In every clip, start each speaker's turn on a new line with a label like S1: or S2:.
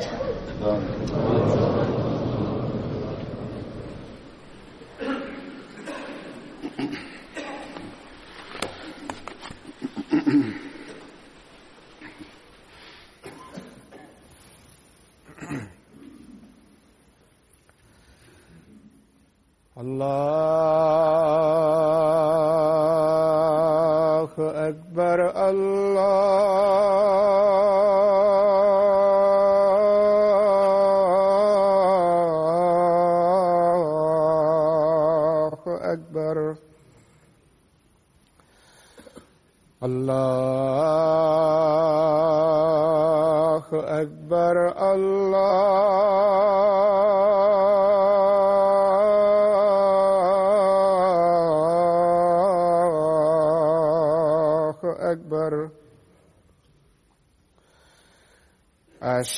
S1: الله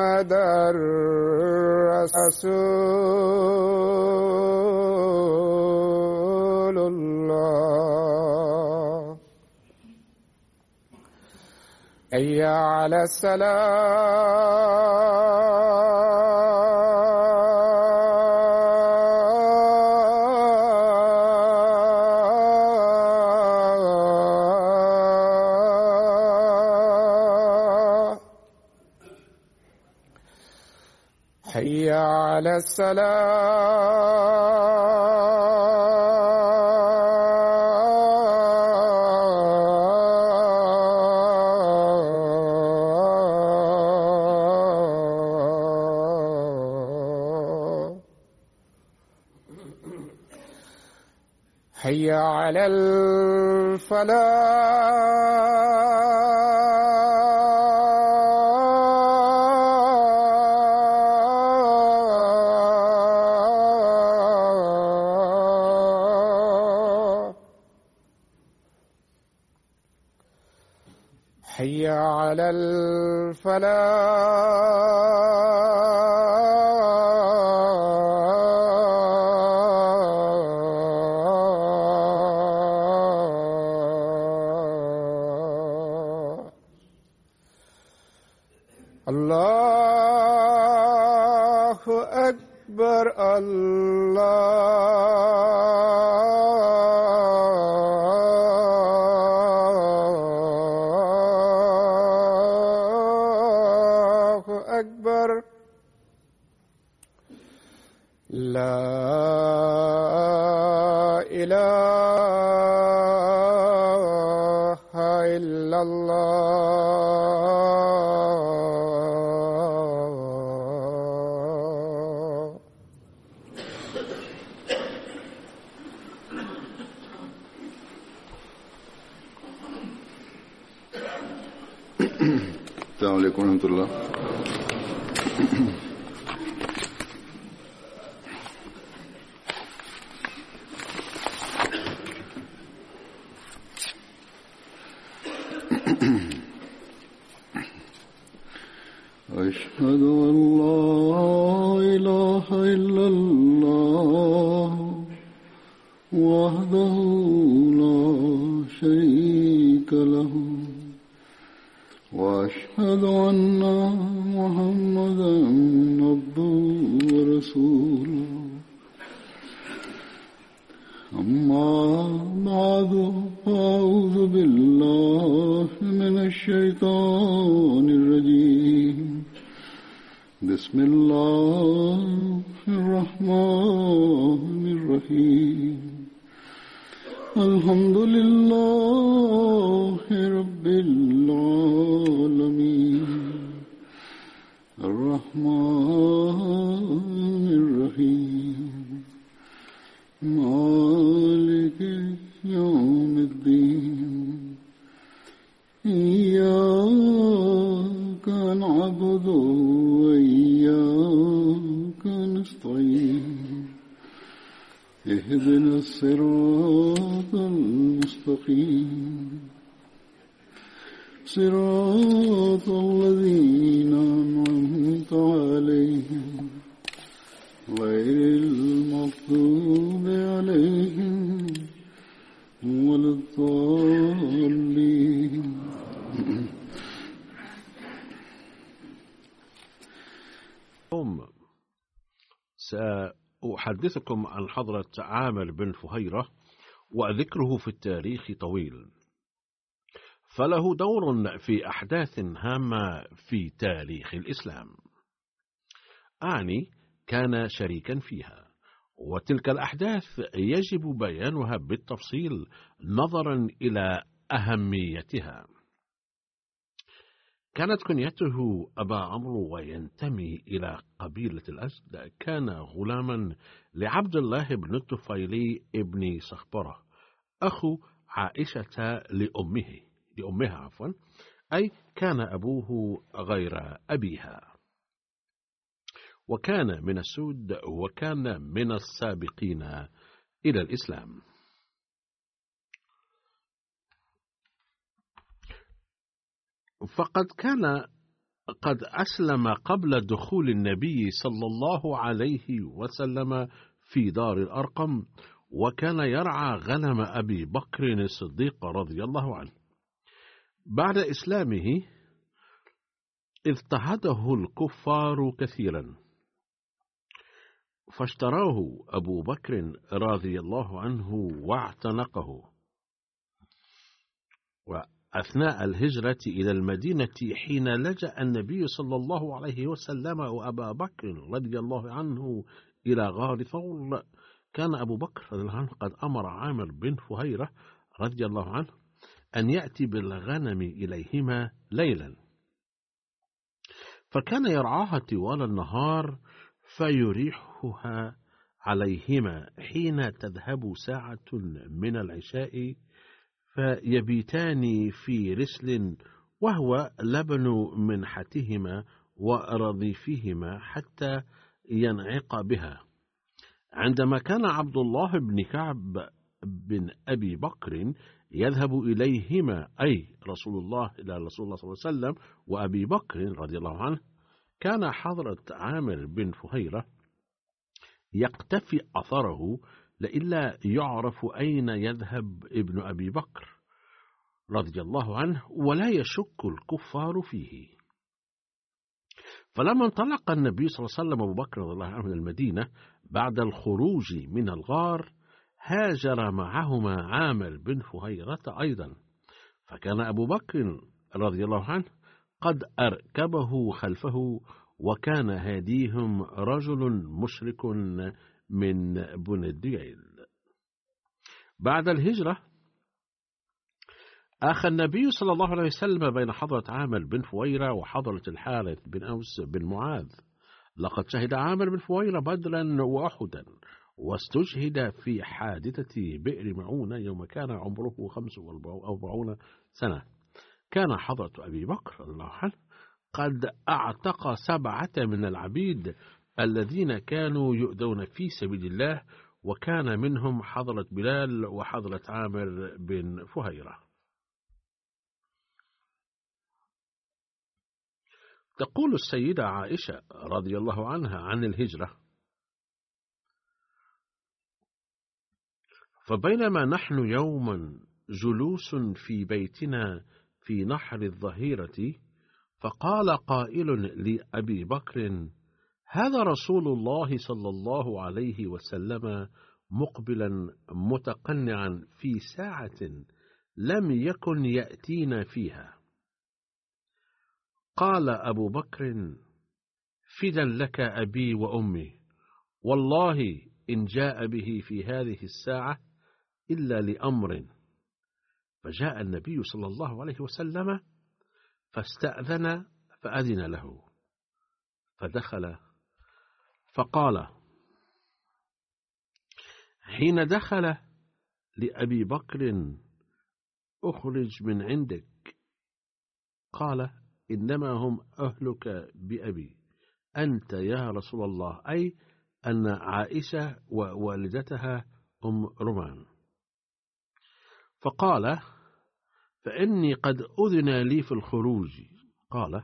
S1: محمدا رسول الله. حي على الصلاة على الصلاة حي على الفلاح. حي على الفلاح.
S2: عبده ورسوله أما
S3: سأحدثكم عن حضرة عامر بن فهيرة وذكره في التاريخ طويل. فله دور في أحداث هامة في تاريخ الإسلام. أعني كان شريكا فيها وتلك الأحداث يجب بيانها بالتفصيل نظرا إلى أهميتها. كانت كنيته أبا عمرو وينتمي إلى قبيلة الأسد. كان غلاما لعبد الله بن الطفيلي ابن صخبرة أخو عائشة لأمه لأمها عفوا أي كان أبوه غير أبيها. وكان من السود وكان من السابقين إلى الإسلام. فقد كان قد أسلم قبل دخول النبي صلى الله عليه وسلم في دار الأرقم وكان يرعى غنم أبي بكر الصديق رضي الله عنه. بعد إسلامه اضطهده الكفار كثيرا. فاشتراه أبو بكر رضي الله عنه واعتنقه. وأثناء الهجرة إلى المدينة حين لجأ النبي صلى الله عليه وسلم وأبا بكر رضي الله عنه إلى غار ثور كان أبو بكر رضي الله عنه قد أمر عامر بن فهيرة رضي الله عنه أن يأتي بالغنم إليهما ليلا. فكان يرعاها طوال النهار فيريحها عليهما حين تذهب ساعة من العشاء فيبيتان في رسل وهو لبن منحتهما ورضيفهما حتى ينعق بها. عندما كان عبد الله بن كعب بن أبي بكر يذهب إليهما أي رسول الله إلى رسول الله صلى الله عليه وسلم وأبي بكر رضي الله عنه كان حضرة عامر بن فهيرة يقتفي أثره لئلا يعرف أين يذهب ابن أبي بكر رضي الله عنه ولا يشك الكفار فيه. فلما انطلق النبي صلى الله عليه وسلم أبو بكر رضي الله عنه من المدينة بعد الخروج من الغار هاجر معهما عامر بن فهيرة أيضا. فكان أبو بكر رضي الله عنه قد أركبه خلفه وكان هاديهم رجل مشرك من بن الديل. بعد الهجرة أخى النبي صلى الله عليه وسلم بين حضرة عامر بن فويرة وحضرة الحارث بن أوس بن معاذ. لقد شهد عامر بن فويرة بدرا وأحدا واستشهد في حادثة بئر معونة يوم كان عمره خمس وأربعون سنة. كان حضرة أبي بكر رضي الله عنه قد أعتق سبعة من العبيد الذين كانوا يؤذون في سبيل الله وكان منهم حضرة بلال وحضرة عامر بن فهيرة. تقول السيدة عائشة رضي الله عنها عن الهجرة فبينما نحن يوما جلوس في بيتنا في نحر الظهيرة فقال قائل لأبي بكر هذا رسول الله صلى الله عليه وسلم مقبلا متقنعا في ساعة لم يكن يأتينا فيها. قال أبو بكر فدا لك أبي وأمي والله إن جاء به في هذه الساعة إلا لأمر. فجاء النبي صلى الله عليه وسلم فاستأذن فأذن له فدخل فقال حين دخل لأبي بكر أخرج من عندك. قال إنما هم أهلك بأبي. أنت يا رسول الله أي أن عائشة ووالدتها أم رمان فقال فإني قد أذن لي في الخروج. قال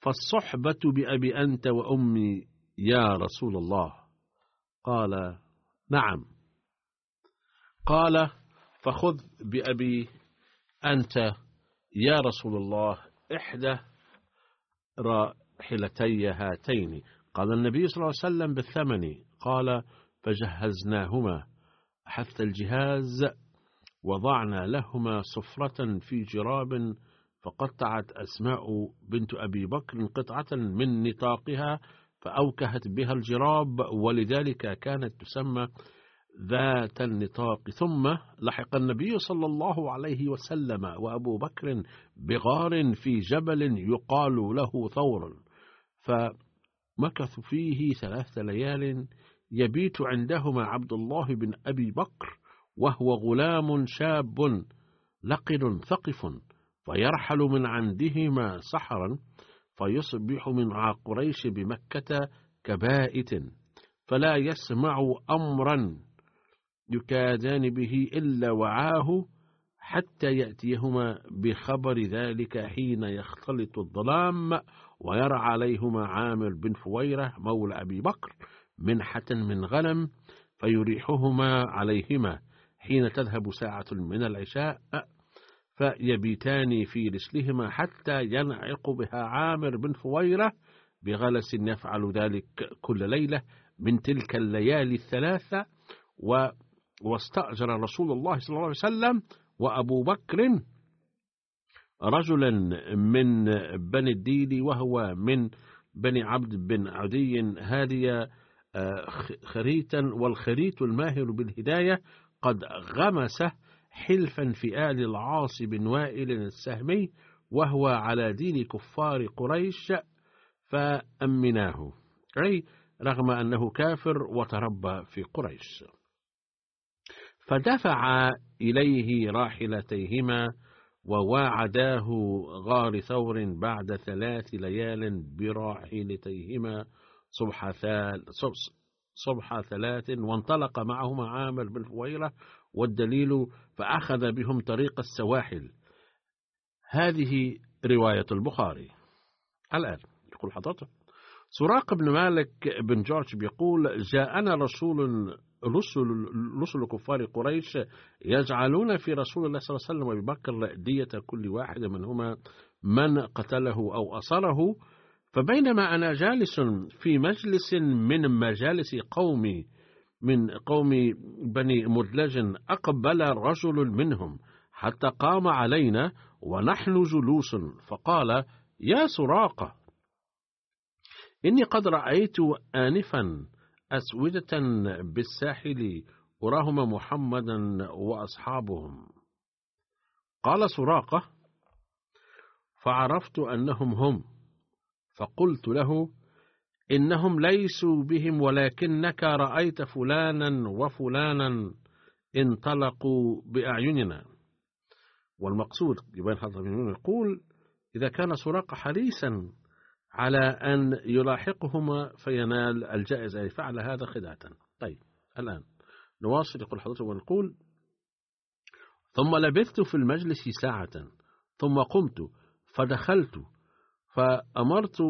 S3: فالصحبة بأبي أنت وأمي يا رسول الله؟ قال نعم. قال فخذ بأبي أنت يا رسول الله إحدى راحلتي هاتين. قال النبي صلى الله عليه وسلم بالثمن. قال فجهزناهما حتى الجهاز وضعنا لهما صفرة في جراب فقطعت أسماء بنت أبي بكر قطعة من نطاقها فأوكهت بها الجراب ولذلك كانت تسمى ذات النطاق. ثم لحق النبي صلى الله عليه وسلم وأبو بكر بغار في جبل يقال له ثور. فمكثوا فيه ثلاث ليال يبيت عندهما عبد الله بن أبي بكر وهو غلام شاب لقن ثقف فيرحل من عندهما سحرا فيصبح من قريش بمكة كبائت فلا يسمع أمرا يكادان به إلا وعاه حتى يأتيهما بخبر ذلك حين يختلط الظلام ويرى عليهما عامر بن فويرة مولى أبي بكر منحة من غنم فيريحهما عليهما حين تذهب ساعة من العشاء فيبيتان في رسلهما حتى ينعق بها عامر بن فويرة بغلس يفعل ذلك كل ليلة من تلك الليالي الثلاثة و واستأجر رسول الله صلى الله عليه وسلم وأبو بكر رجلا من بني الديل وهو من بني عبد بن عدي هادي خريتا والخريت الماهر بالهداية قد غمس حلفا في آل العاص بن وائل السهمي وهو على دين كفار قريش فأمناه. أي رغم أنه كافر وتربى في قريش. فدفع إليه راحلتيهما وواعداه غار ثور بعد ثلاث ليال براحلتيهما صبح, صبح ثلاث وانطلق معهما عامر بن فويرة والدليل فأخذ بهم طريق السواحل. هذه رواية البخاري. الآن يقول حضرتك سراق بن مالك بن جورج بيقول جاءنا رسول رسل رسل كفار قريش يجعلون في رسول الله صلى الله عليه وسلم وأبي بكر دية كل واحد منهما من قتله أو أصره. فبينما أنا جالس في مجلس من مجالس قومي من قوم بني مدلج أقبل رجل منهم حتى قام علينا ونحن جلوس فقال يا سراقة إني قد رأيت آنفا أسودة بالساحل أراهما محمدا وأصحابهم. قال سراقة فعرفت أنهم هم فقلت له إنهم ليسوا بهم ولكنك رأيت فلانا وفلانا انطلقوا بأعيننا. والمقصود يبين هذا يقول إذا كان سراقة حريصا على أن يلاحقهما فينال الجائزة يعني فعل هذا خدعة طيب الآن نواصل يقول حضرته ونقول ثم لبثت في المجلس ساعة ثم قمت فدخلت فأمرت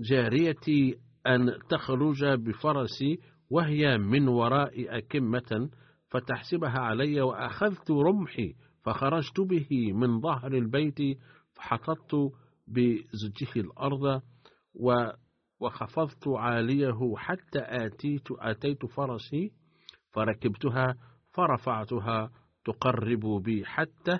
S3: جاريتي أن تخرج بفرسي وهي من وراء أكمة فتحبسها علي وأخذت رمحي فخرجت به من ظهر البيت فحططت بزجه الأرض وخفضت عاليه حتى آتيت, آتيت فرسي فركبتها فرفعتها تقرب بي حتى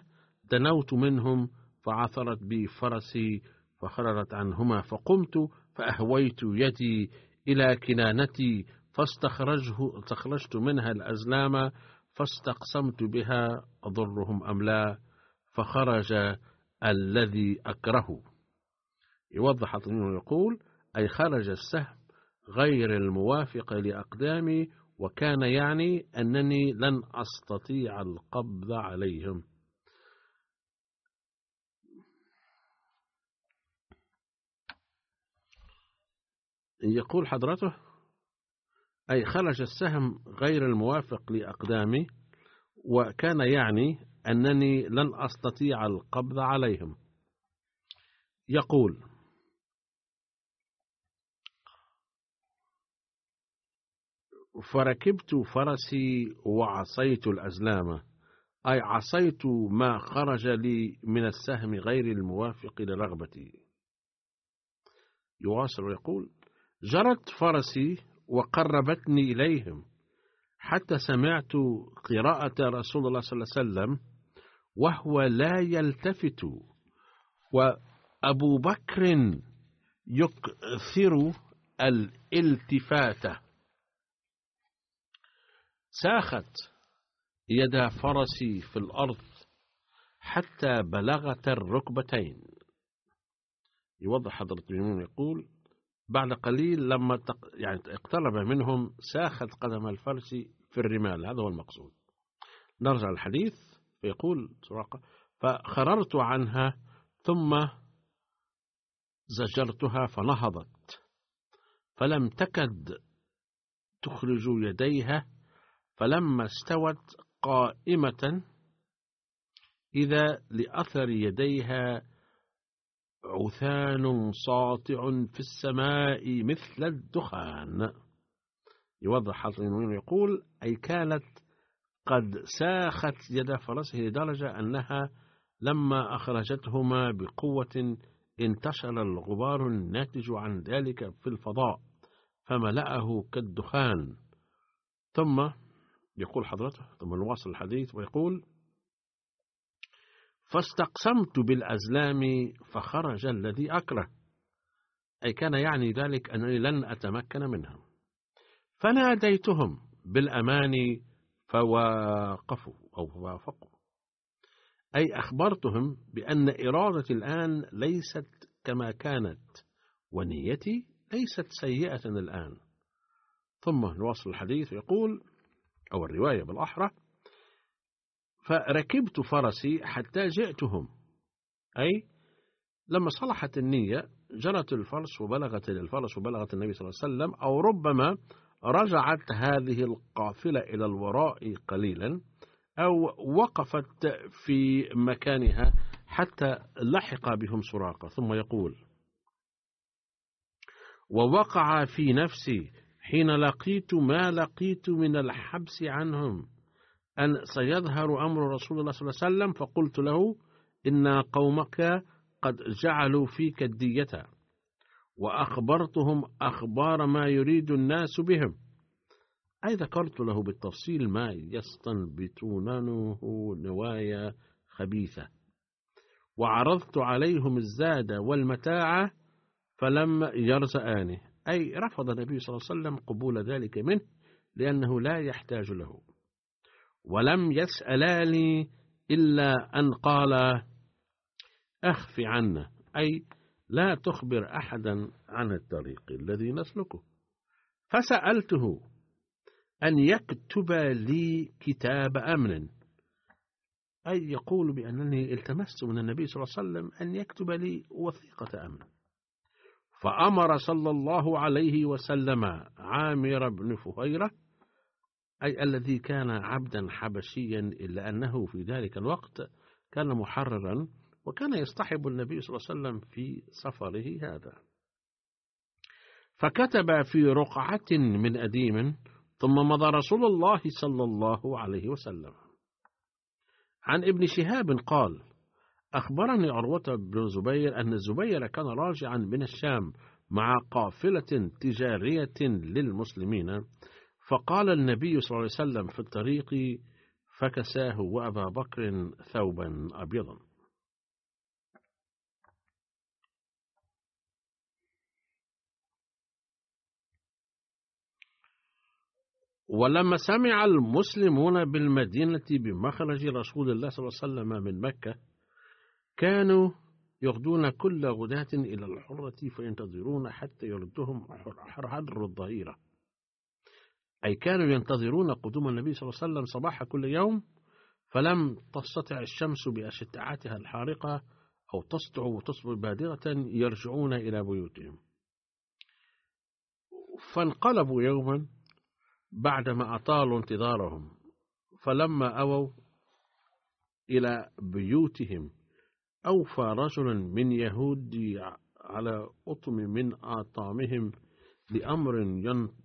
S3: دنوت منهم فعثرت بي فرسي فخررت عنها فقمت فأهويت يدي إلى كنانتي فاستخرجه استخرجت منها الأزلام فاستقسمت بها أضرهم أم لا فخرج الذي أكره يوضح الطنين يقول أي خرج السهم غير الموافق لأقدامي وكان يعني أنني لن أستطيع القبض عليهم. يقول حضرته أي خرج السهم غير الموافق لأقدامي وكان يعني أنني لن أستطيع القبض عليهم. يقول فركبت فرسي وعصيت الأزلام أي عصيت ما خرج لي من السهم غير الموافق لرغبتي. يواصل ويقول جرت فرسي وقربتني إليهم حتى سمعت قراءة رسول الله صلى الله عليه وسلم وهو لا يلتفت وأبو بكر يكثر الالتفات. ساخت يد فرسي في الأرض حتى بلغت الركبتين. يوضح حضرة المؤمنين يقول بعد قليل لما تق... يعني اقترب منهم ساخت قدم الفرس في الرمال. هذا هو المقصود. نرجع الحديث فيقول سراقة فخررت عنها ثم زجرتها فنهضت فلم تكد تخرج يديها فلما استوت قائمة إذا لأثر يديها عثان ساطع في السماء مثل الدخان. يوضح حاطب يقول أي كانت قد ساخت يد فرسه لدرجة أنها لما أخرجتهما بقوة انتشر الغبار الناتج عن ذلك في الفضاء فملأه كالدخان. ثم يقول حضرته ثم نواصل الحديث ويقول فاستقسمت بالأزلام فخرج الذي أكره. أي كان يعني ذلك أنني لن أتمكن منهم. فناديتهم بالأمان فواقفوا أو فوافقوا. أي أخبرتهم بأن إرادتي الآن ليست كما كانت ونيتي ليست سيئة الآن. ثم نواصل الحديث يقول أو الرواية بالأحرى فركبت فرسي حتى جئتهم. أي لما صلحت النية جرت الفرس وبلغت الفرس وبلغت النبي صلى الله عليه وسلم أو ربما رجعت هذه القافلة إلى الوراء قليلا أو وقفت في مكانها حتى لحق بهم سراقة. ثم يقول ووقع في نفسي حين لقيت ما لقيت من الحبس عنهم. أن سيظهر أمر رسول الله صلى الله عليه وسلم فقلت له إن قومك قد جعلوا فيك الدية وأخبرتهم أخبار ما يريد الناس بهم. أي ذكرت له بالتفصيل ما يستنبتونه نوايا خبيثة. وعرضت عليهم الزاد والمتاع فلم يرزآنه أي رفض النبي صلى الله عليه وسلم قبول ذلك منه لأنه لا يحتاج له. ولم يسألاني إلا أن قال أخف عنا أي لا تخبر أحدا عن الطريق الذي نسلكه. فسألته أن يكتب لي كتاب أمن أي يقول بأنني التمست من النبي صلى الله عليه وسلم أن يكتب لي وثيقة أمن. فأمر صلى الله عليه وسلم عامر بن فهيرة أي الذي كان عبدا حبشيا إلا أنه في ذلك الوقت كان محررا وكان يصطحب النبي صلى الله عليه وسلم في سفره هذا. فكتب في رقعة من أديم ثم مضى رسول الله صلى الله عليه وسلم. عن ابن شهاب قال أخبرني عروة بن زبير أن الزبير كان راجعا من الشام مع قافلة تجارية للمسلمين فقال النبي صلى الله عليه وسلم في الطريق فكساه وأبا بكر ثوبا أبيضا. ولما سمع المسلمون بالمدينة بمخرج رسول الله صلى الله عليه وسلم من مكة كانوا يغدون كل غداة إلى الحرة فينتظرون حتى يردهم حر الظهيرة أي كانوا ينتظرون قدوم النبي صلى الله عليه وسلم صباح كل يوم فلم تستطع الشمس بأشعتها الحارقة أو تسطع وتصبح بادرة يرجعون إلى بيوتهم. فانقلبوا يوما بعدما أطالوا انتظارهم فلما أووا إلى بيوتهم أوفى رجل من يهود على أطم من آطامهم لأمر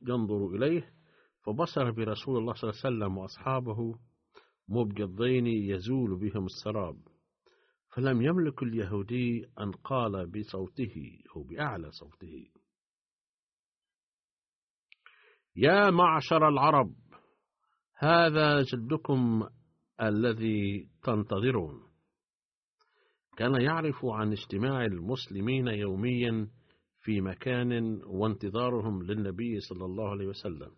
S3: ينظر إليه فبصر برسول الله صلى الله عليه وسلم وأصحابه مبجضين يزول بهم السراب فلم يملك اليهودي أن قال بصوته أو بأعلى صوته. يا معشر العرب هذا جدكم الذي تنتظرون. كان يعرف عن اجتماع المسلمين يوميا في مكان وانتظارهم للنبي صلى الله عليه وسلم.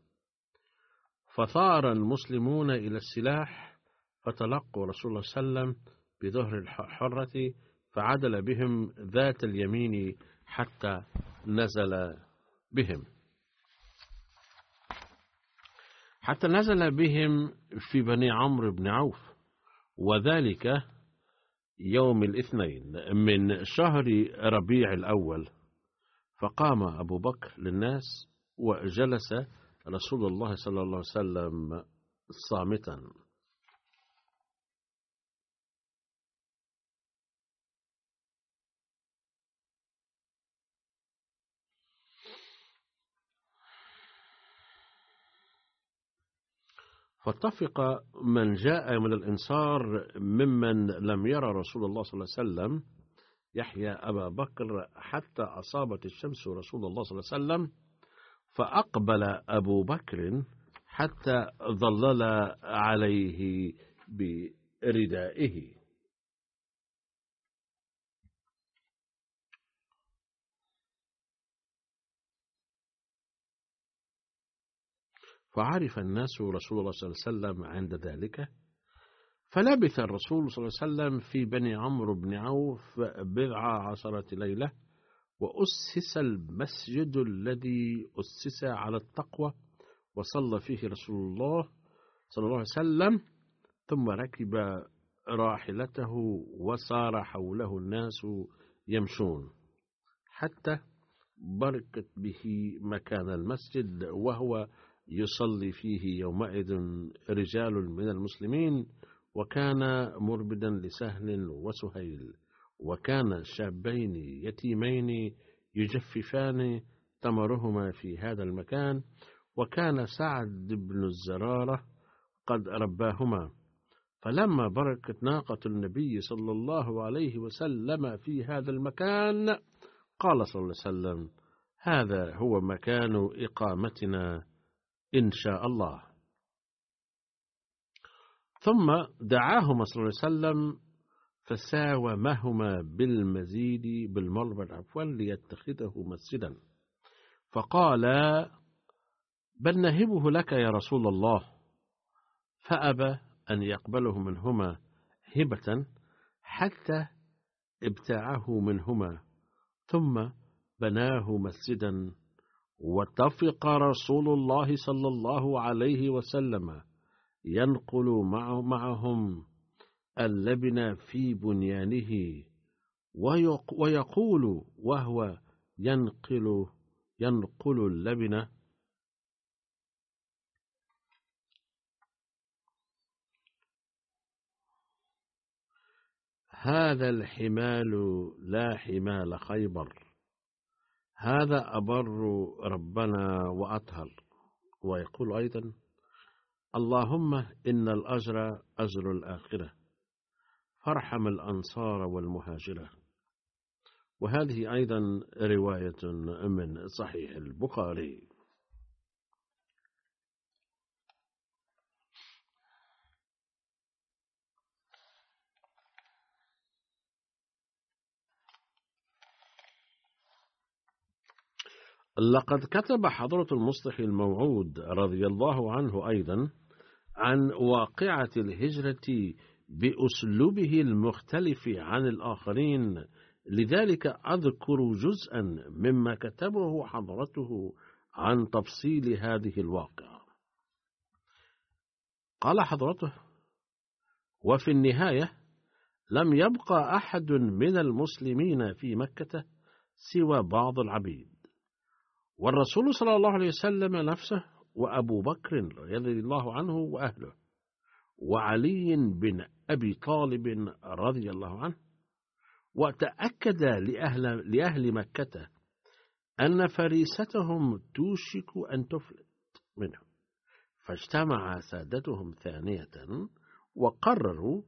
S3: فثار المسلمون إلى السلاح فتلقوا رسول الله صلى الله عليه وسلم بظهر الحرة فعدل بهم ذات اليمين حتى نزل بهم. حتى نزل بهم في بني عمرو بن عوف. وذلك يوم الاثنين من شهر ربيع الأول فقام أبو بكر للناس وجلس رسول الله صلى الله عليه وسلم صامتا. فاتفق من جاء من الإنصار ممن لم يرى رسول الله صلى الله عليه وسلم يحيى أبا بكر حتى أصابت الشمس رسول الله صلى الله عليه وسلم. فأقبل أبو بكر حتى ظلل عليه بردائه. فعرف الناس رسول الله صلى الله عليه وسلم عند ذلك فلبث الرسول صلى الله عليه وسلم في بني عمرو بن عوف بضع عشرة ليلة وأسس المسجد الذي أسس على التقوى وصلى فيه رسول الله صلى الله عليه وسلم ثم ركب راحلته وصار حوله الناس يمشون حتى بركت به مكان المسجد وهو يصلي فيه يومئذ رجال من المسلمين وكان مربدا لسهل وسهيل. وكان شابين يتيمين يجففان تمرهما في هذا المكان وكان سعد بن الزرارة قد رباهما. فلما بركت ناقة النبي صلى الله عليه وسلم في هذا المكان قال صلى الله عليه وسلم هذا هو مكان إقامتنا إن شاء الله. ثم دعاهما صلى الله عليه وسلم فساومهما بالمزيد بالمربد عفوا ليتخذه مسجدا. فقال بل نهبه لك يا رسول الله. فأبى أن يقبله منهما هبة حتى ابتاعه منهما ثم بناه مسجدا. واتفق رسول الله صلى الله عليه وسلم ينقل معهم اللبن في بنيانه ويقول وهو ينقل ينقل اللبن. هذا الحمال لا حمال خيبر. هذا أبر ربنا وأطهر. ويقول أيضا اللهم إن الأجر أجر الآخرة. فارحم الأنصار والمهاجرة وهذه أيضا رواية من صحيح البخاري. لقد كتب حضرة المصلح الموعود رضي الله عنه أيضا عن واقعة الهجرة بأسلوبه المختلف عن الآخرين. لذلك أذكر جزءا مما كتبه حضرته عن تفصيل هذه الواقعة. قال حضرته وفي النهاية لم يبقى أحد من المسلمين في مكة سوى بعض العبيد. والرسول صلى الله عليه وسلم نفسه وأبو بكر رضي الله عنه وأهله وعلي بن أبي طالب رضي الله عنه وتأكد لأهل, لأهل مكة أن فريستهم توشك أن تفلت منهم فاجتمع سادتهم ثانية وقرروا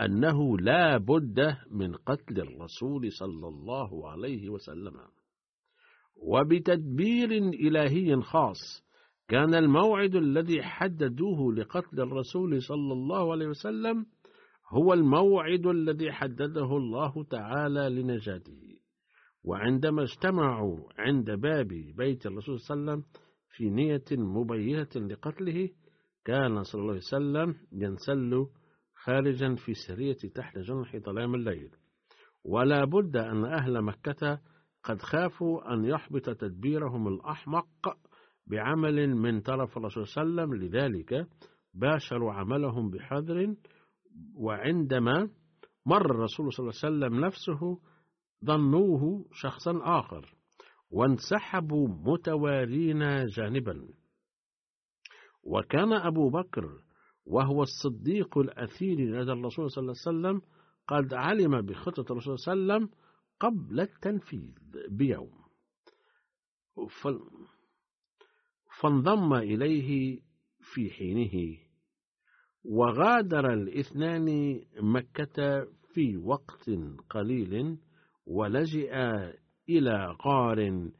S3: أنه لا بد من قتل الرسول صلى الله عليه وسلم. وبتدبير إلهي خاص كان الموعد الذي حددوه لقتل الرسول صلى الله عليه وسلم هو الموعد الذي حدده الله تعالى لنجاته. وعندما اجتمعوا عند باب بيت الرسول صلى الله عليه وسلم في نية مبينة لقتله كان صلى الله عليه وسلم ينسل خارجا في سرية تحت جنح ظلام الليل. ولا بد أن أهل مكة قد خافوا أن يحبط تدبيرهم الأحمق بعمل من طرف الرسول صلى الله عليه وسلم. لذلك باشروا عملهم بحذر وعندما مر الرسول صلى الله عليه وسلم نفسه ظنوه شخصا آخر وانسحبوا متوارين جانبا. وكان أبو بكر وهو الصديق الأثير لدى الرسول صلى الله عليه وسلم قد علم بخطة الرسول صلى الله عليه وسلم قبل التنفيذ بيوم. فانضم إليه في حينه. وغادر الاثنان مكة في وقت قليل ولجئ إلى غار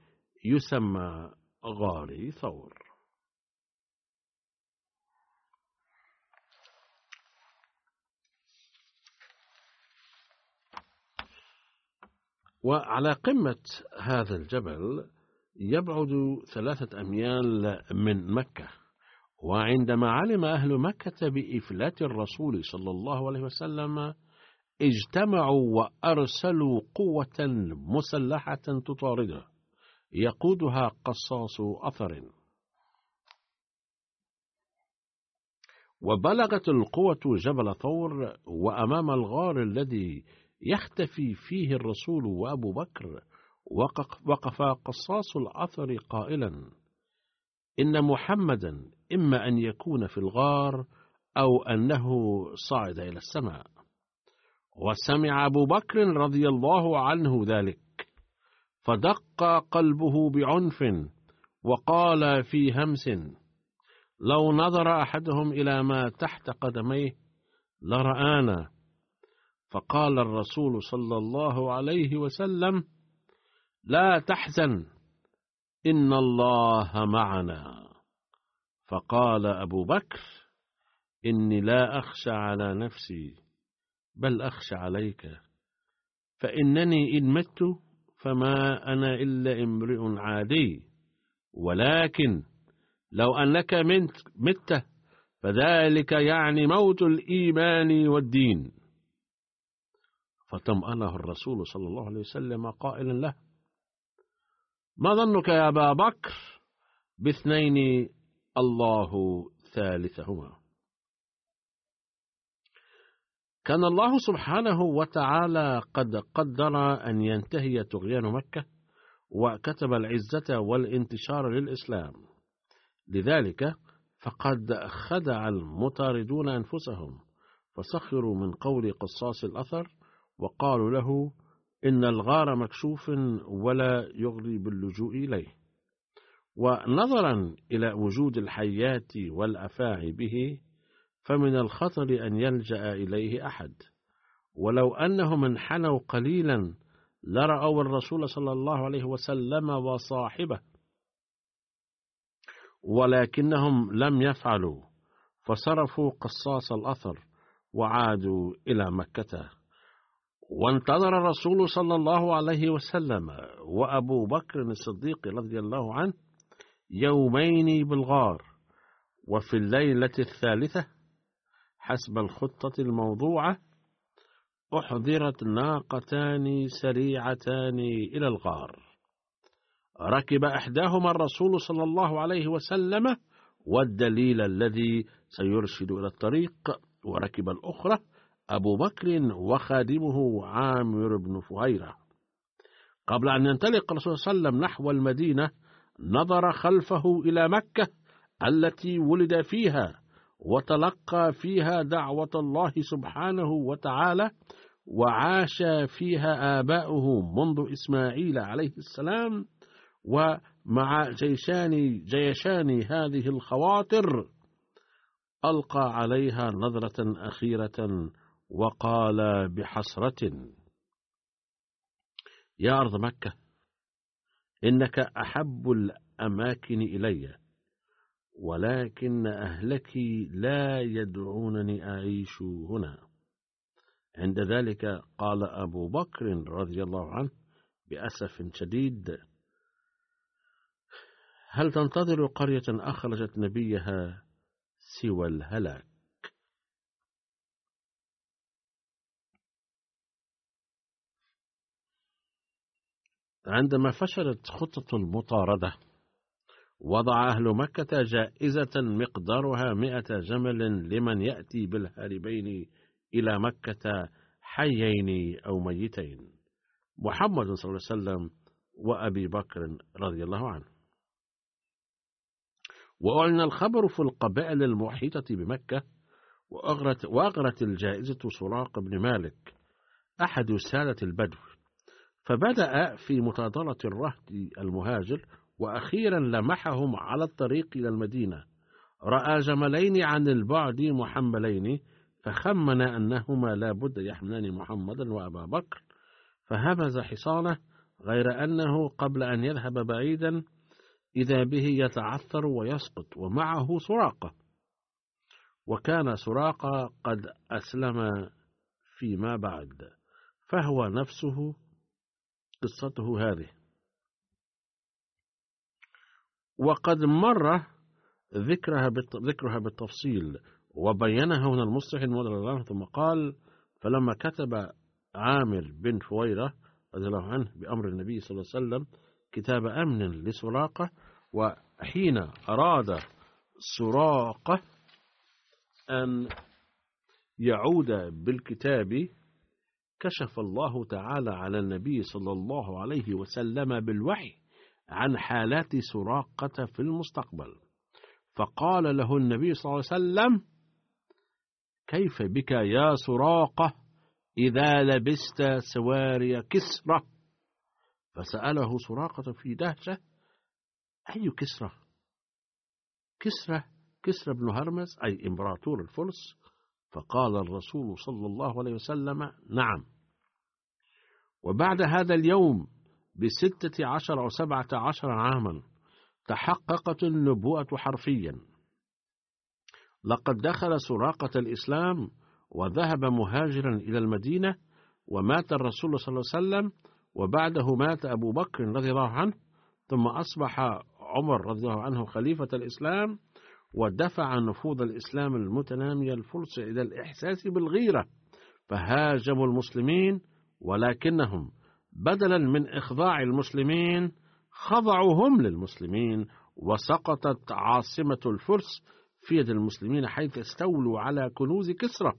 S3: يسمى غار ثور. وعلى قمة هذا الجبل يبعد ثلاثة أميال من مكة. وعندما علم أهل مكة بإفلات الرسول صلى الله عليه وسلم اجتمعوا وأرسلوا قوة مسلحة تطارده يقودها قصاص أثر. وبلغت القوة جبل ثور وأمام الغار الذي يختفي فيه الرسول وأبو بكر وقف قصاص الأثر قائلا إن محمدا إما أن يكون في الغار أو أنه صعد إلى السماء. وسمع أبو بكر رضي الله عنه ذلك فدق قلبه بعنف وقال في همس لو نظر أحدهم إلى ما تحت قدميه لرآنا. فقال الرسول صلى الله عليه وسلم لا تحزن. إن الله معنا. فقال أبو بكر إني لا أخشى على نفسي بل أخشى عليك. فإنني إن مت فما أنا إلا امرئ عادي. ولكن لو أنك مت فذلك يعني موت الإيمان والدين. فطمأنه الرسول صلى الله عليه وسلم قائلا له ما ظنك يا أبا بكر باثنين الله ثالثهما؟ كان الله سبحانه وتعالى قد قدر أن ينتهي طغيان مكة وكتب العزة والانتشار للإسلام. لذلك فقد خدع المطاردون أنفسهم فسخروا من قول قصاص الأثر وقالوا له إن الغار مكشوف ولا يغري باللجوء إليه. ونظرا إلى وجود الحيات والأفاعي به فمن الخطر أن يلجأ إليه أحد. ولو أنهم انحنوا قليلا لرأوا الرسول صلى الله عليه وسلم وصاحبه. ولكنهم لم يفعلوا فصرفوا قصاص الأثر وعادوا إلى مكة. وانتظر الرسول صلى الله عليه وسلم وأبو بكر الصديق رضي الله عنه يومين بالغار وفي الليلة الثالثة حسب الخطة الموضوعة أحضرت ناقتان سريعتان إلى الغار. ركب إحداهما الرسول صلى الله عليه وسلم والدليل الذي سيرشد إلى الطريق وركب الأخرى أبو بكر وخادمه عامر بن فهيرة. قبل أن ينطلق الرسول صلى الله عليه وسلم نحو المدينة نظر خلفه إلى مكة التي ولد فيها وتلقى فيها دعوة الله سبحانه وتعالى وعاش فيها آباؤه منذ إسماعيل عليه السلام ومع جيشان جيشان هذه الخواطر ألقى عليها نظرة أخيرة وقال بحسرة يا أرض مكة إنك أحب الأماكن إلي ولكن أهلك لا يدعونني أعيش هنا. عند ذلك قال أبو بكر رضي الله عنه بأسف شديد هل تنتظر قرية أخرجت نبيها سوى الهلاك؟ عندما فشلت خطة المطاردة وضع أهل مكة جائزة مقدارها مئة جمل لمن يأتي بالهاربين إلى مكة حيين أو ميتين. محمد صلى الله عليه وسلم وأبي بكر رضي الله عنه. وأعلن الخبر في القبائل المحيطة بمكة وأغرت, وأغرت الجائزة سراق بن مالك أحد سادة البدو. فبدأ في متاضلة الرهط المهاجر وأخيرا لمحهم على الطريق إلى المدينة. رأى جملين عن البعد محملين فخمن أنهما لا بد يحملان محمدا وأبا بكر. فهبز حصانه غير أنه قبل أن يذهب بعيدا إذا به يتعثر ويسقط ومعه سراقة. وكان سراقة قد أسلم فيما بعد فهو نفسه قصته هذه. وقد مر ذكرها ذكرها بالتفصيل وبينها هنا المصلح المولى ثم قال فلما كتب عامر بن فويرة رضي الله عنه بأمر النبي صلى الله عليه وسلم كتاب أمن لسراقة وحين أراد سراقة أن يعود بالكتاب كشف الله تعالى على النبي صلى الله عليه وسلم بالوحي عن حالات سراقة في المستقبل. فقال له النبي صلى الله عليه وسلم كيف بك يا سراقة إذا لبست سواري كسرة؟ فسأله سراقة في دهشة أي كسرة؟ كسرة كسرى بن هرمز أي إمبراطور الفرس فقال الرسول صلى الله عليه وسلم نعم. وبعد هذا اليوم بستة عشر أو سبعة عشر عاما تحققت النبوءة حرفيا. لقد دخل سراقة الإسلام وذهب مهاجرا إلى المدينة ومات الرسول صلى الله عليه وسلم وبعده مات أبو بكر رضي الله عنه ثم أصبح عمر رضي الله عنه خليفة الإسلام ودفع نفوذ الإسلام المتنامي الفرس إلى الإحساس بالغيرة فهاجموا المسلمين ولكنهم بدلا من إخضاع المسلمين خضعوا هم للمسلمين وسقطت عاصمة الفرس في يد المسلمين حيث استولوا على كنوز كسرى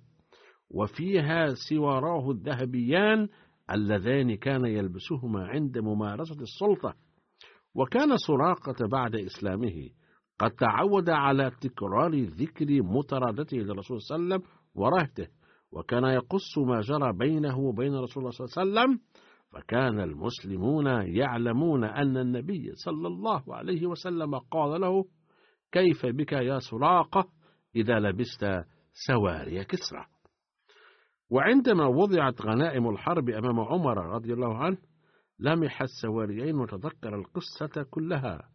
S3: وفيها سواراه الذهبيان اللذان كان يلبسهما عند ممارسة السلطة وكان سراقة بعد إسلامه قد تعود على تكرار ذكر مطاردته للرسول صلى الله عليه وسلم ورهته وكان يقص ما جرى بينه وبين رسول الله صلى الله عليه وسلم فكان المسلمون يعلمون أن النبي صلى الله عليه وسلم قال له كيف بك يا سراقة إذا لبست سواري كسرى؟ وعندما وضعت غنائم الحرب أمام عمر رضي الله عنه لمح السواريين وتذكر القصة كلها.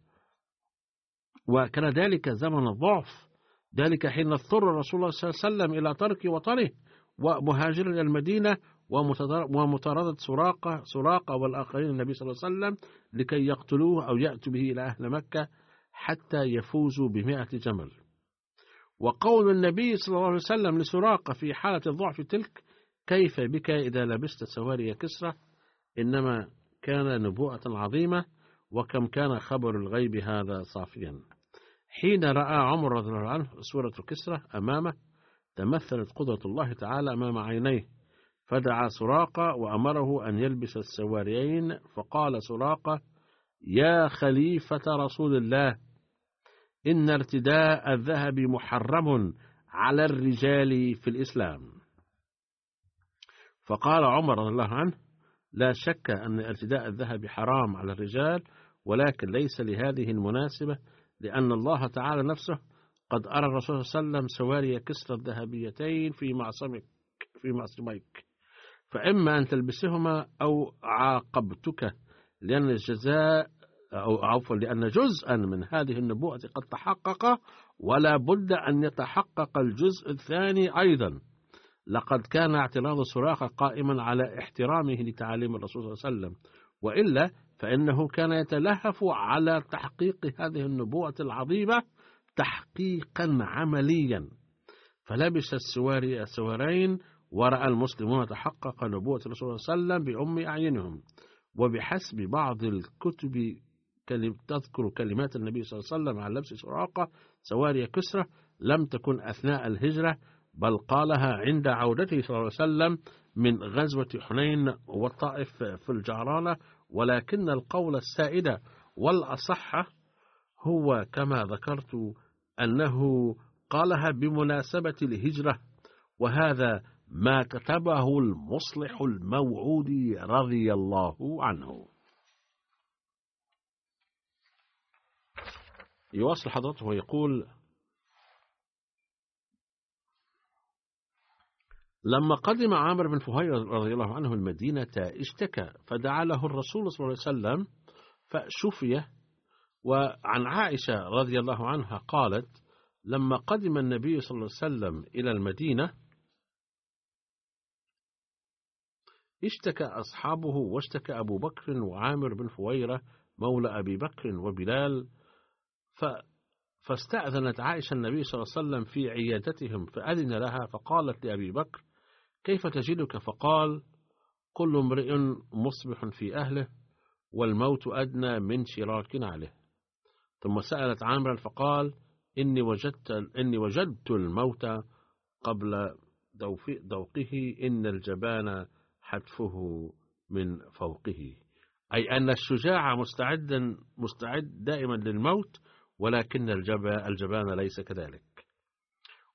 S3: وكان ذلك زمن الضعف. ذلك حين اضطر رسول الله صلى الله عليه وسلم إلى ترك وطنه ومهاجر إلى المدينة ومطاردة سراقة سراقة والآخرين النبي صلى الله عليه وسلم لكي يقتلوه أو يأتوا به إلى أهل مكة حتى يفوزوا بمئة جمل. وقول النبي صلى الله عليه وسلم لسراقة في حالة الضعف تلك كيف بك إذا لبست سواري كسرى؟ إنما كان نبوءة عظيمة وكم كان خبر الغيب هذا صافيا. حين رأى عمر رضي الله عنه سورة كسرى أمامه تمثلت قدرة الله تعالى أمام عينيه فدعا سراقة وأمره أن يلبس السواريين فقال سراقة يا خليفة رسول الله إن ارتداء الذهب محرم على الرجال في الإسلام. فقال عمر رضي الله عنه لا شك أن ارتداء الذهب حرام على الرجال ولكن ليس لهذه المناسبة لأن الله تعالى نفسه قد أرى الرسول صلى الله عليه وسلم سواري كسرى الذهبيتين في معصمك في معصميك. فإما أن تلبسهما أو عاقبتك لأن الجزاء أو عفوا لأن جزءا من هذه النبوءة قد تحقق ولا بد أن يتحقق الجزء الثاني أيضا. لقد كان اعتراض سراقة قائما على احترامه لتعاليم الرسول صلى الله عليه وسلم. وإلا فإنه كان يتلهف على تحقيق هذه النبوءة العظيمة تحقيقا عمليا. فلبس السواري السوارين ورأى المسلمون تحقق نبوة الرسول صلى الله عليه وسلم بأم أعينهم. وبحسب بعض الكتب تذكر كلمات النبي صلى الله عليه وسلم عن لبس سراقة سواري كسرى لم تكن أثناء الهجرة بل قالها عند عودته صلى الله عليه وسلم من غزوة حنين والطائف في الجعرانة ولكن القول السائد والأصح هو كما ذكرت أنه قالها بمناسبة الهجرة وهذا ما كتبه المصلح الموعود رضي الله عنه. يواصل حضرته ويقول لما قدم عامر بن فهيرة رضي الله عنه المدينة اشتكى فدعا له الرسول صلى الله عليه وسلم فشفي وعن عائشة رضي الله عنها قالت لما قدم النبي صلى الله عليه وسلم إلى المدينة اشتكى أصحابه واشتكى أبو بكر وعامر بن فويرة مولى أبي بكر وبلال ف فاستأذنت عائشة النبي صلى الله عليه وسلم في عيادتهم فأذن لها فقالت لأبي بكر كيف تجدك؟ فقال كل امرئ مصبح في أهله والموت أدنى من شراك عليه ثم سألت عامرا فقال إني وجدت إني وجدت الموت قبل دوقه إن الجبان حتفه من فوقه. أي أن الشجاع مستعدا مستعد دائما للموت ولكن الجبان ليس كذلك.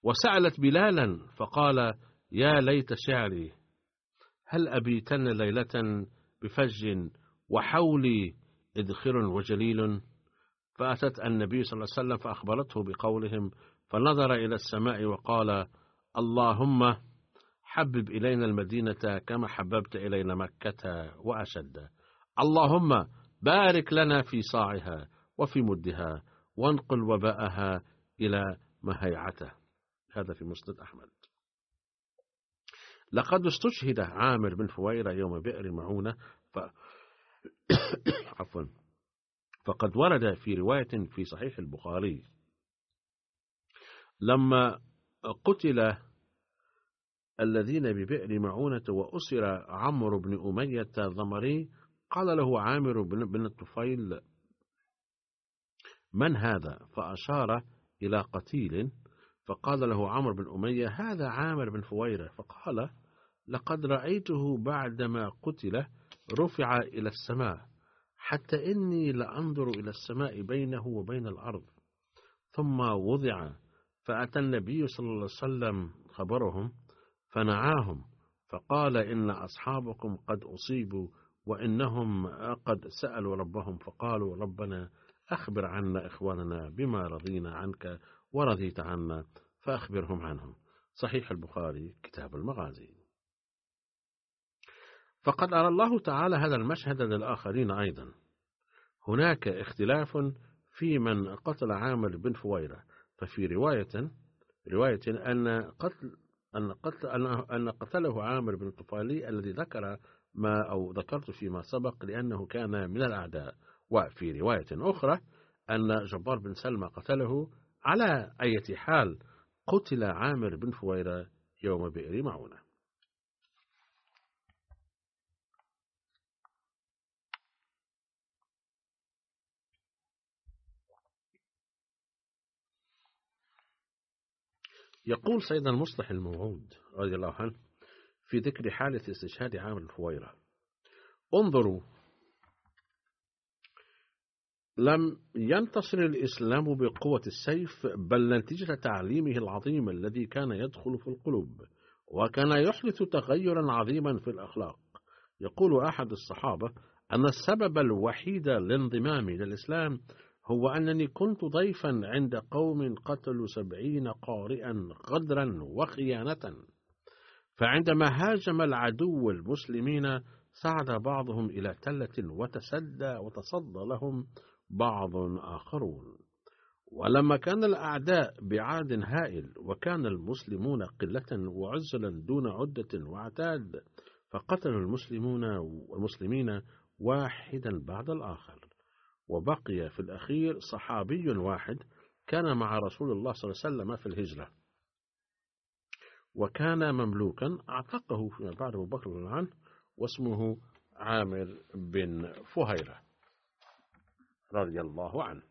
S3: وسألت بلالا فقال يا ليت شعري هل أبيتن ليلة بفج وحولي إدخر وجليل؟ فأتت النبي صلى الله عليه وسلم فأخبرته بقولهم فنظر إلى السماء وقال اللهم حبب إلينا المدينة كما حببت إلينا مكة وأشد. اللهم بارك لنا في صاعها وفي مدها وانقل وباءها إلى مهيعته هذا في مسند أحمد. لقد استشهد عامر بن فويرة يوم بئر معونة ف... عفوا. فقد ورد في رواية في صحيح البخاري. لما قتل الذين ببئر معونة وأسر عمرو بن أمية ضمري قال له عامر بن, بن الطفيل من هذا؟ فأشار إلى قتيل فقال له عمرو بن أمية هذا عامر بن فويرة. فقال لقد رأيته بعدما قتل رفع إلى السماء حتى إني لأنظر إلى السماء بينه وبين الأرض. ثم وضع فأتى النبي صلى الله عليه وسلم خبرهم فنعاهم فقال إن أصحابكم قد أصيبوا وإنهم قد سألوا ربهم فقالوا ربنا أخبر عنا إخواننا بما رضينا عنك ورضيت عنا فأخبرهم عنهم. صحيح البخاري كتاب المغازي. فقد أرى الله تعالى هذا المشهد للآخرين أيضا. هناك اختلاف في من قتل عامر بن فويرة ففي رواية رواية أن قتل أن قتل أن قتله عامر بن الطفيلي الذي ذكر ما أو ذكرت فيما سبق لأنه كان من الأعداء. وفي رواية أخرى أن جبار بن سلمى قتله على أي حال قتل عامر بن فويرة يوم بئر معونة. يقول سيدنا المصلح الموعود رضي الله عنه في ذكر حالة استشهاد عامر الفويرة انظروا لم ينتصر الإسلام بقوة السيف بل نتيجة تعليمه العظيم الذي كان يدخل في القلوب وكان يحدث تغيرا عظيما في الأخلاق. يقول أحد الصحابة أن السبب الوحيد لانضمامي للإسلام هو أنني كنت ضيفا عند قوم قتلوا سبعين قارئا غدرا وخيانة. فعندما هاجم العدو المسلمين سعد بعضهم إلى تلة وتسدى وتصدى لهم بعض آخرون. ولما كان الأعداء بعاد هائل وكان المسلمون قلة وعزلا دون عدة وعتاد فقتلوا المسلمون والمسلمين واحدا بعد الآخر. وبقي في الأخير صحابي واحد كان مع رسول الله صلى الله عليه وسلم في الهجرة. وكان مملوكا أعتقه فيما بعد أبو بكر عنه واسمه عامر بن فهيرة رضي الله عنه.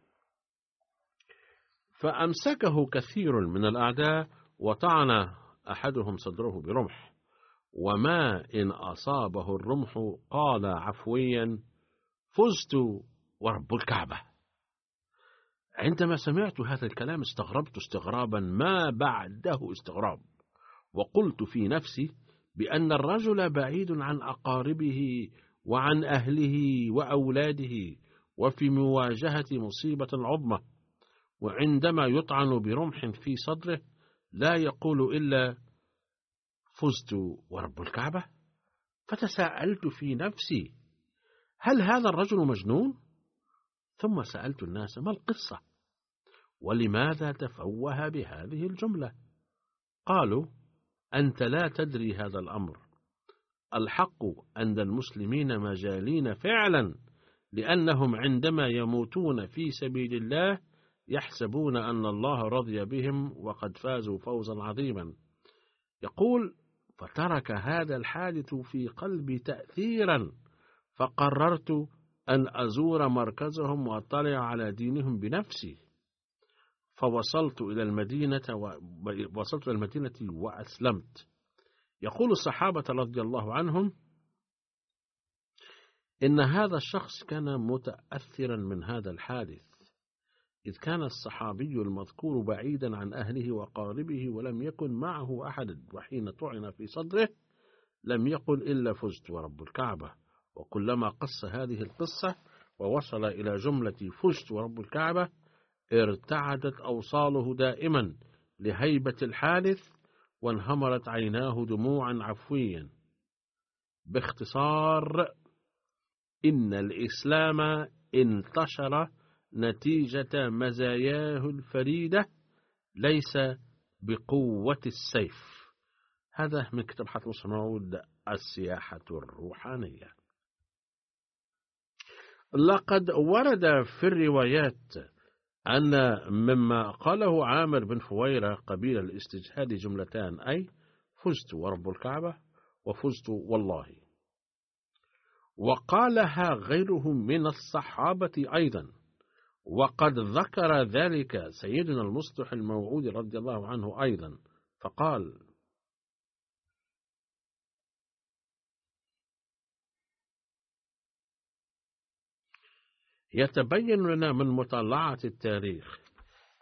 S3: فأمسكه كثير من الأعداء وطعن أحدهم صدره برمح. وما إن أصابه الرمح قال عفويا فزت ورب الكعبة. عندما سمعت هذا الكلام استغربت استغرابا ما بعده استغراب؟ وقلت في نفسي بأن الرجل بعيد عن أقاربه وعن أهله وأولاده وفي مواجهة مصيبة عظمى وعندما يطعن برمح في صدره لا يقول إلا فزت ورب الكعبة؟ فتساءلت في نفسي هل هذا الرجل مجنون؟ ثم سألت الناس ما القصة؟ ولماذا تفوه بهذه الجملة؟ قالوا أنت لا تدري هذا الأمر الحق أن المسلمين مجالين فعلا لأنهم عندما يموتون في سبيل الله يحسبون أن الله رضي بهم وقد فازوا فوزا عظيما يقول فترك هذا الحادث في قلبي تأثيرا فقررت أن أزور مركزهم وأطلع على دينهم بنفسي. فوصلت إلى المدينة ووصلت إلى المدينة وأسلمت. يقول الصحابة رضي الله عنهم إن هذا الشخص كان متأثرا من هذا الحادث إذ كان الصحابي المذكور بعيدا عن أهله وقاربه ولم يكن معه أحد وحين طعن في صدره لم يقل إلا فزت ورب الكعبة. وكلما قص هذه القصة ووصل إلى جملة فزت ورب الكعبة ارتعدت أوصاله دائما لهيبة الحادث وانهمرت عيناه دموعا عفويا. باختصار إن الإسلام انتشر نتيجة مزاياه الفريدة ليس بقوة السيف. هذا من كتاب حتى السياحة الروحانية. لقد ورد في الروايات أن مما قاله عامر بن فويرة قبيل الاستجهاد جملتان أي فزت ورب الكعبة وفزت والله وقالها غيرهم من الصحابة أيضا. وقد ذكر ذلك سيدنا المصلح الموعود رضي الله عنه أيضا فقال يتبين لنا من مطالعة التاريخ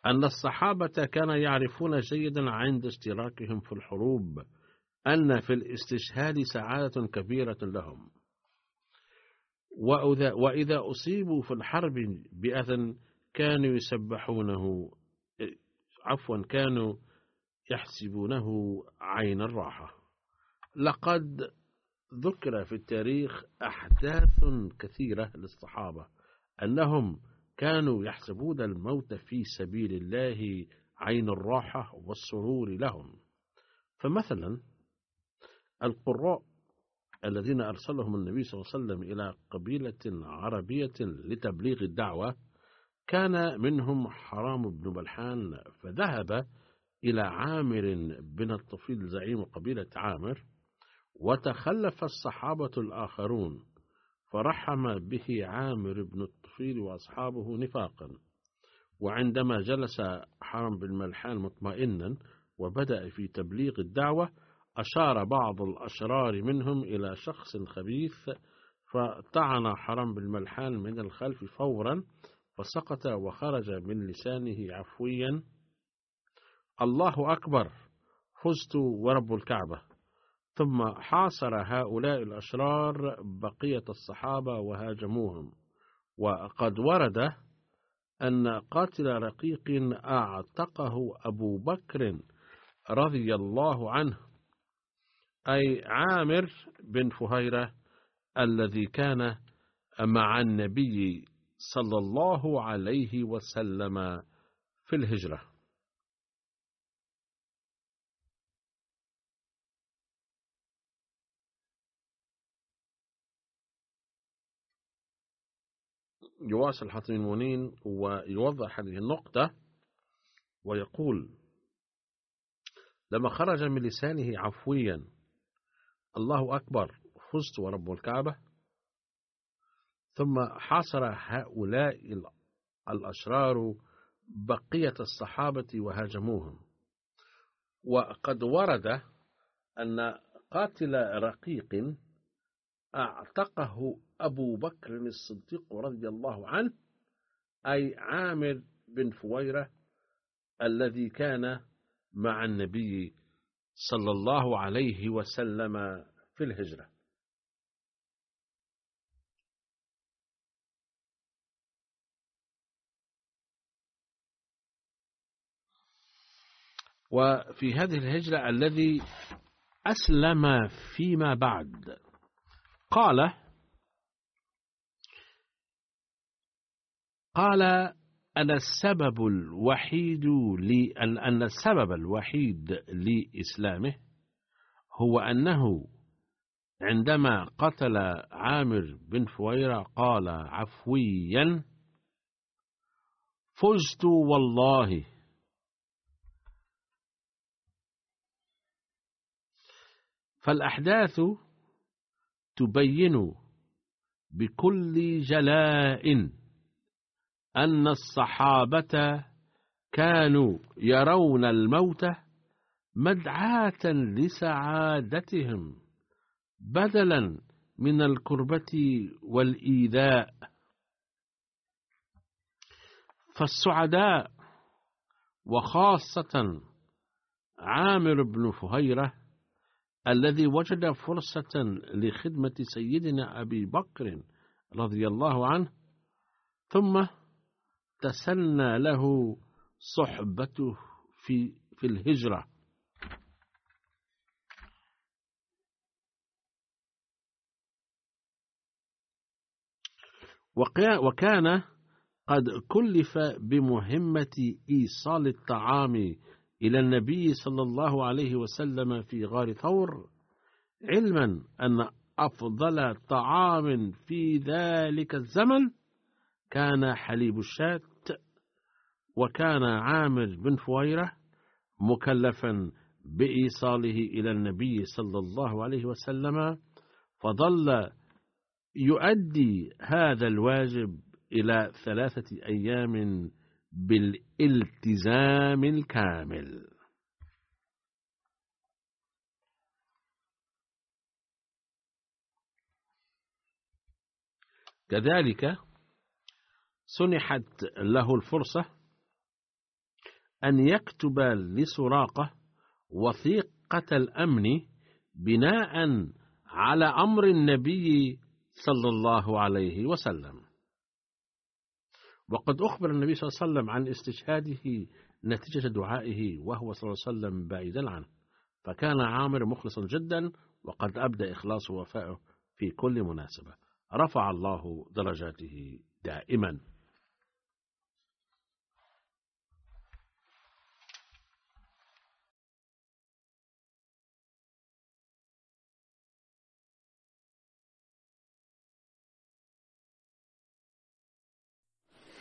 S3: أن الصحابة كانوا يعرفون جيدا عند اشتراكهم في الحروب أن في الاستشهاد سعادة كبيرة لهم. وإذا أصيبوا في الحرب بأذى كانوا يسبحونه عفوا كانوا يحسبونه عين الراحة. لقد ذكر في التاريخ أحداث كثيرة للصحابة. أنهم كانوا يحسبون الموت في سبيل الله عين الراحة والسرور لهم. فمثلا القراء الذين أرسلهم النبي صلى الله عليه وسلم إلى قبيلة عربية لتبليغ الدعوة كان منهم حرام بن بلحان فذهب إلى عامر بن الطفيل زعيم قبيلة عامر وتخلف الصحابة الآخرون. فرحم به عامر بن الطفيل وأصحابه نفاقا. وعندما جلس حرم بن ملحان مطمئنا وبدأ في تبليغ الدعوة أشار بعض الأشرار منهم إلى شخص خبيث فطعن حرم بن ملحان من الخلف فورا فسقط وخرج من لسانه عفويا. الله أكبر! فزت ورب الكعبة! ثم حاصر هؤلاء الأشرار بقية الصحابة وهاجموهم. وقد ورد أن قاتل رقيق أعتقه أبو بكر رضي الله عنه أي عامر بن فهيرة الذي كان مع النبي صلى الله عليه وسلم في الهجرة. يواصل حاتم المونين ويوضح هذه النقطة ويقول لما خرج من لسانه عفويا الله أكبر فزت ورب الكعبة ثم حاصر هؤلاء الأشرار بقية الصحابة وهاجموهم. وقد ورد أن قاتل رقيق أعتقه أبو بكر الصديق رضي الله عنه أي عامر بن فويرة الذي كان مع النبي صلى الله عليه وسلم في الهجرة. وفي هذه الهجرة الذي أسلم فيما بعد. قال قال أن السبب الوحيد لي أن السبب الوحيد لإسلامه هو أنه عندما قتل عامر بن فويرة قال عفويا فزت والله. فالأحداث تبين بكل جلاء أن الصحابة كانوا يرون الموت مدعاة لسعادتهم بدلا من الكربة والإيذاء. فالسعداء وخاصة عامر بن فهيرة الذي وجد فرصة لخدمة سيدنا أبي بكر رضي الله عنه ثم تسنى له صحبته في في الهجرة. وكان قد كلف بمهمة إيصال الطعام إلى النبي صلى الله عليه وسلم في غار ثور علما أن أفضل طعام في ذلك الزمن كان حليب الشاة وكان عامر بن فويرة مكلفا بإيصاله إلى النبي صلى الله عليه وسلم فظل يؤدي هذا الواجب إلى ثلاثة أيام بالالتزام الكامل. كذلك سنحت له الفرصة أن يكتب لسراقة وثيقة الأمن بناء على أمر النبي صلى الله عليه وسلم. وقد أخبر النبي صلى الله عليه وسلم عن استشهاده نتيجة دعائه وهو صلى الله عليه وسلم بعيدا عنه فكان عامر مخلصا جدا وقد أبدى إخلاصه ووفائه في كل مناسبة. رفع الله درجاته دائما.